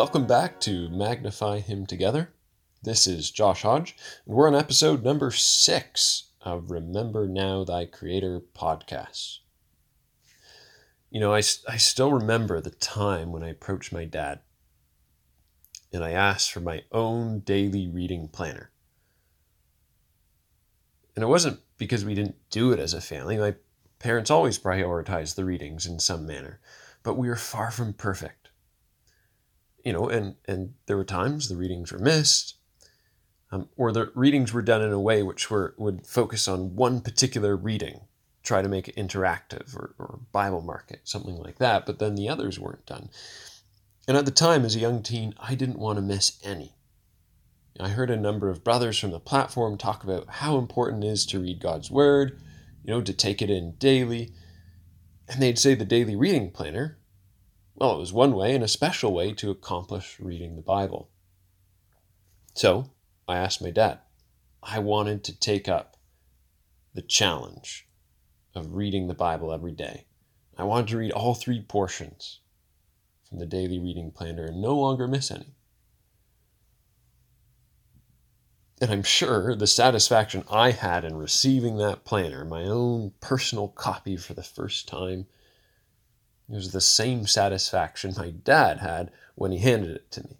welcome back to Magnify Him Together. This is Josh Hodge, and we're on episode number six of Remember Now Thy Creator podcast. You know, I, I still remember the time when I approached my dad and I asked for my own daily reading planner. And it wasn't because we didn't do it as a family. My parents always prioritized the readings in some manner, but we were far from perfect you know, and and there were times the readings were missed, um, or the readings were done in a way which were would focus on one particular reading, try to make it interactive or, or Bible market, something like that. But then the others weren't done. And at the time, as a young teen, I didn't want to miss any. I heard a number of brothers from the platform talk about how important it is to read God's Word, you know, to take it in daily. And they'd say the daily reading planner, well, it was one way and a special way to accomplish reading the Bible. So I asked my dad. I wanted to take up the challenge of reading the Bible every day. I wanted to read all three portions from the daily reading planner and no longer miss any. And I'm sure the satisfaction I had in receiving that planner, my own personal copy for the first time, it was the same satisfaction my dad had when he handed it to me.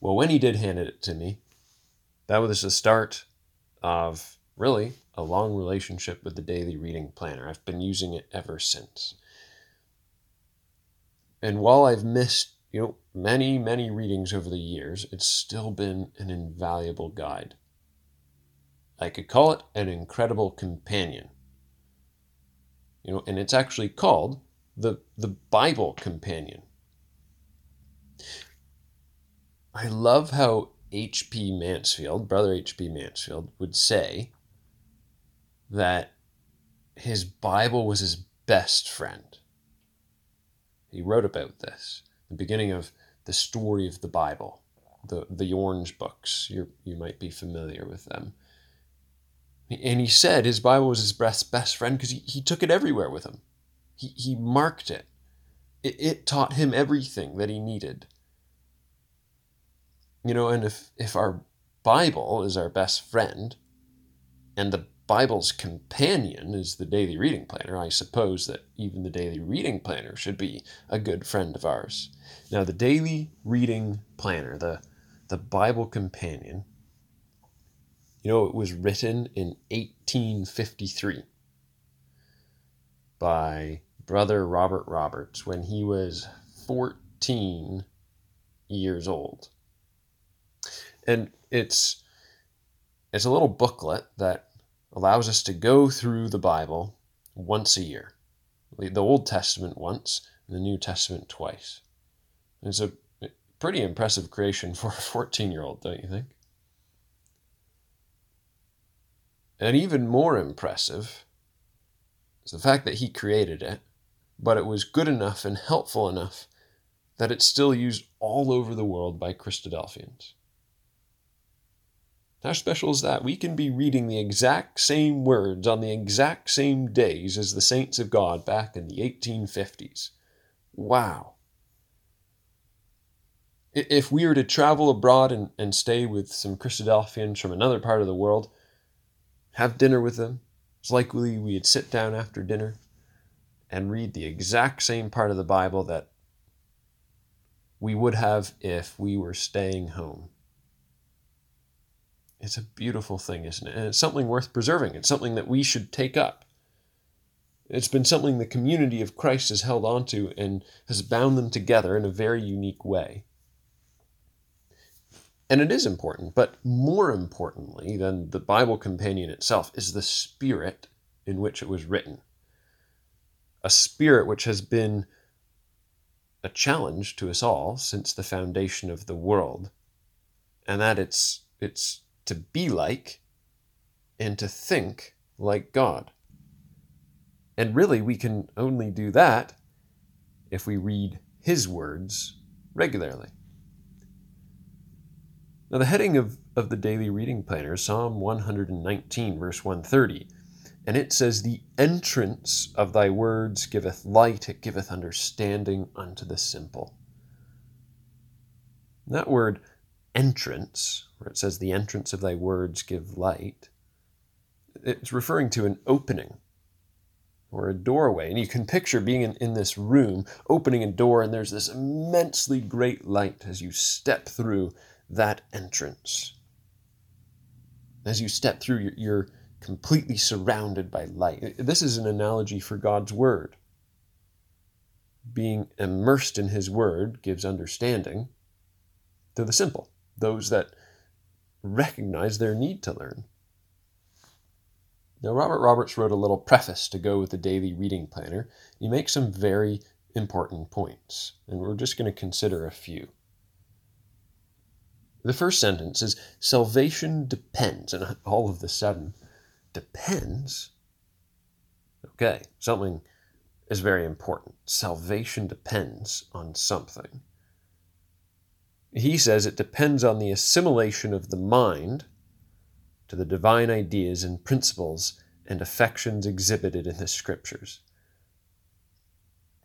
Well, when he did hand it to me, that was the start of really a long relationship with the daily reading planner. I've been using it ever since. And while I've missed, you know, many, many readings over the years, it's still been an invaluable guide. I could call it an incredible companion. You know, and it's actually called the, the Bible companion. I love how H.P. Mansfield, brother H.P. Mansfield, would say that his Bible was his best friend. He wrote about this, the beginning of the story of the Bible, the, the orange books. you you might be familiar with them. And he said his Bible was his best, best friend because he, he took it everywhere with him. He, he marked it. it. It taught him everything that he needed. You know, and if, if our Bible is our best friend, and the Bible's companion is the daily reading planner, I suppose that even the daily reading planner should be a good friend of ours. Now, the daily reading planner, the, the Bible companion, you know, it was written in 1853 by brother Robert Roberts when he was 14 years old. And it's it's a little booklet that allows us to go through the Bible once a year. The Old Testament once, the New Testament twice. It's a pretty impressive creation for a 14 year old, don't you think? And even more impressive is the fact that he created it but it was good enough and helpful enough that it's still used all over the world by Christadelphians. How special is that? We can be reading the exact same words on the exact same days as the saints of God back in the 1850s. Wow. If we were to travel abroad and, and stay with some Christadelphians from another part of the world, have dinner with them, it's likely we'd sit down after dinner and read the exact same part of the Bible that we would have if we were staying home. It's a beautiful thing, isn't it? And it's something worth preserving. It's something that we should take up. It's been something the community of Christ has held onto and has bound them together in a very unique way. And it is important, but more importantly than the Bible companion itself is the spirit in which it was written a spirit which has been a challenge to us all since the foundation of the world, and that it's it's to be like and to think like God. And really, we can only do that if we read His words regularly. Now, the heading of, of the daily reading planner, Psalm 119, verse 130, and it says, The entrance of thy words giveth light, it giveth understanding unto the simple. That word entrance, where it says, the entrance of thy words give light, it's referring to an opening or a doorway. And you can picture being in, in this room, opening a door, and there's this immensely great light as you step through that entrance. As you step through, you're completely surrounded by light. This is an analogy for God's Word. Being immersed in His Word gives understanding to the simple, those that recognize their need to learn. Now, Robert Roberts wrote a little preface to go with the daily reading planner. He makes some very important points, and we're just going to consider a few. The first sentence is salvation depends, and all of the sudden, depends. Okay, something is very important. Salvation depends on something. He says it depends on the assimilation of the mind to the divine ideas and principles and affections exhibited in the scriptures.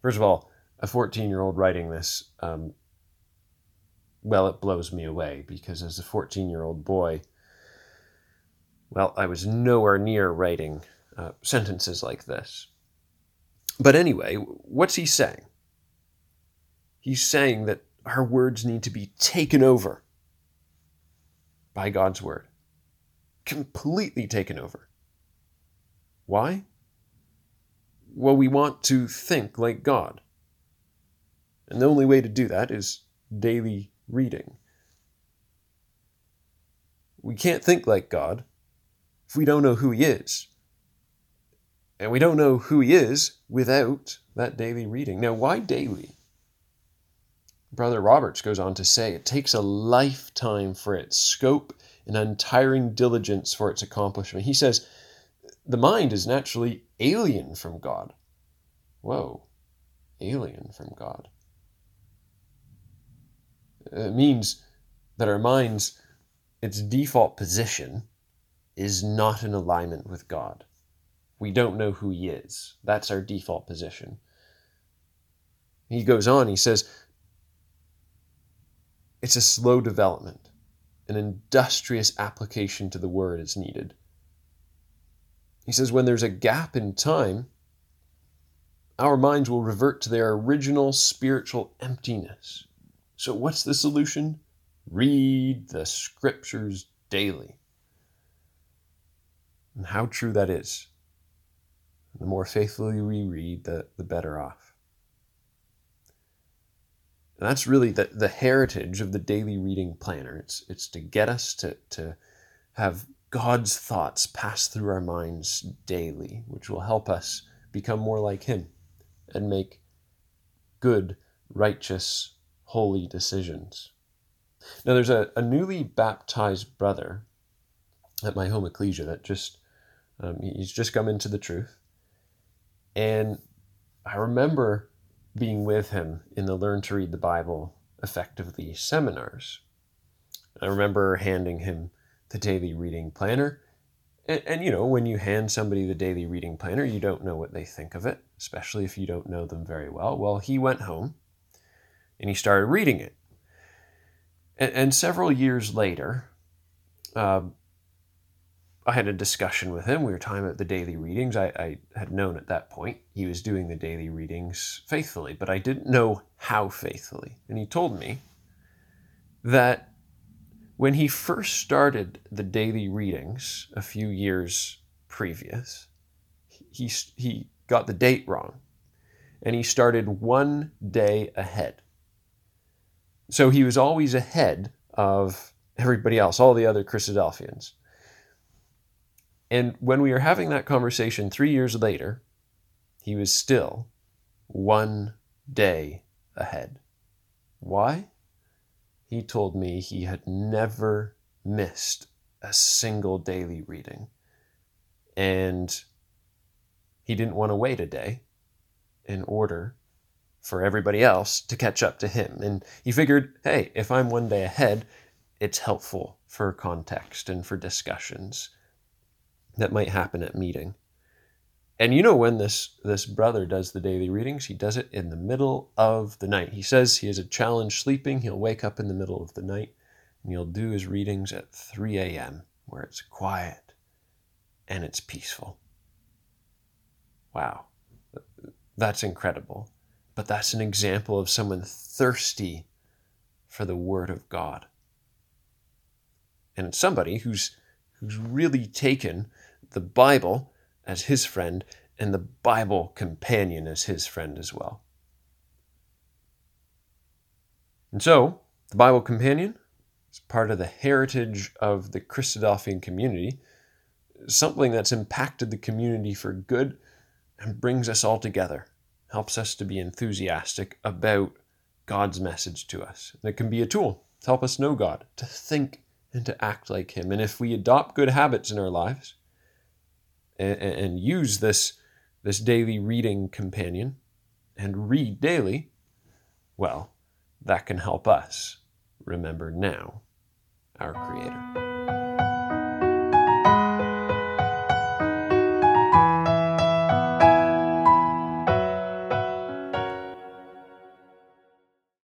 First of all, a 14 year old writing this, um, well, it blows me away because as a 14 year old boy, well, I was nowhere near writing uh, sentences like this. But anyway, what's he saying? He's saying that our words need to be taken over by God's word completely taken over. Why? Well, we want to think like God. And the only way to do that is daily reading. We can't think like God if we don't know who He is. And we don't know who He is without that daily reading. Now, why daily? Brother Roberts goes on to say it takes a lifetime for its scope and untiring diligence for its accomplishment. He says, the mind is naturally alien from God. Whoa, alien from God. It means that our mind's its default position is not in alignment with God. We don't know who He is. That's our default position. He goes on, he says, it's a slow development an industrious application to the word is needed. He says, when there's a gap in time, our minds will revert to their original spiritual emptiness. So, what's the solution? Read the scriptures daily. And how true that is. The more faithfully we read, the, the better off. And that's really the, the heritage of the daily reading planner. It's, it's to get us to, to have God's thoughts pass through our minds daily, which will help us become more like Him and make good, righteous, holy decisions. Now, there's a, a newly baptized brother at my home ecclesia that just, um, he's just come into the truth. And I remember being with him in the Learn to Read the Bible Effectively seminars. I remember handing him the daily reading planner. And, and, you know, when you hand somebody the daily reading planner, you don't know what they think of it, especially if you don't know them very well. Well, he went home and he started reading it. And, and several years later, uh, I had a discussion with him. We were talking about the daily readings. I, I, had known at that point he was doing the daily readings faithfully, but I didn't know how faithfully. And he told me that when he first started the daily readings a few years previous, he, he got the date wrong and he started one day ahead. So he was always ahead of everybody else, all the other Christadelphians. And when we were having that conversation three years later, he was still one day ahead. Why? He told me he had never missed a single daily reading. And he didn't want to wait a day in order for everybody else to catch up to him. And he figured, hey, if I'm one day ahead, it's helpful for context and for discussions that might happen at meeting. And you know when this this brother does the daily readings, he does it in the middle of the night. He says he has a challenge sleeping. He'll wake up in the middle of the night and he'll do his readings at 3 a.m. where it's quiet and it's peaceful. Wow. That's incredible. But that's an example of someone thirsty for the word of God. And it's somebody who's who's really taken the Bible as his friend and the Bible companion as his friend as well. And so, the Bible companion is part of the heritage of the Christadelphian community, something that's impacted the community for good and brings us all together, helps us to be enthusiastic about God's message to us. And it can be a tool to help us know God, to think and to act like Him. And if we adopt good habits in our lives, and, and use this this daily reading companion and read daily, well, that can help us remember now our Creator.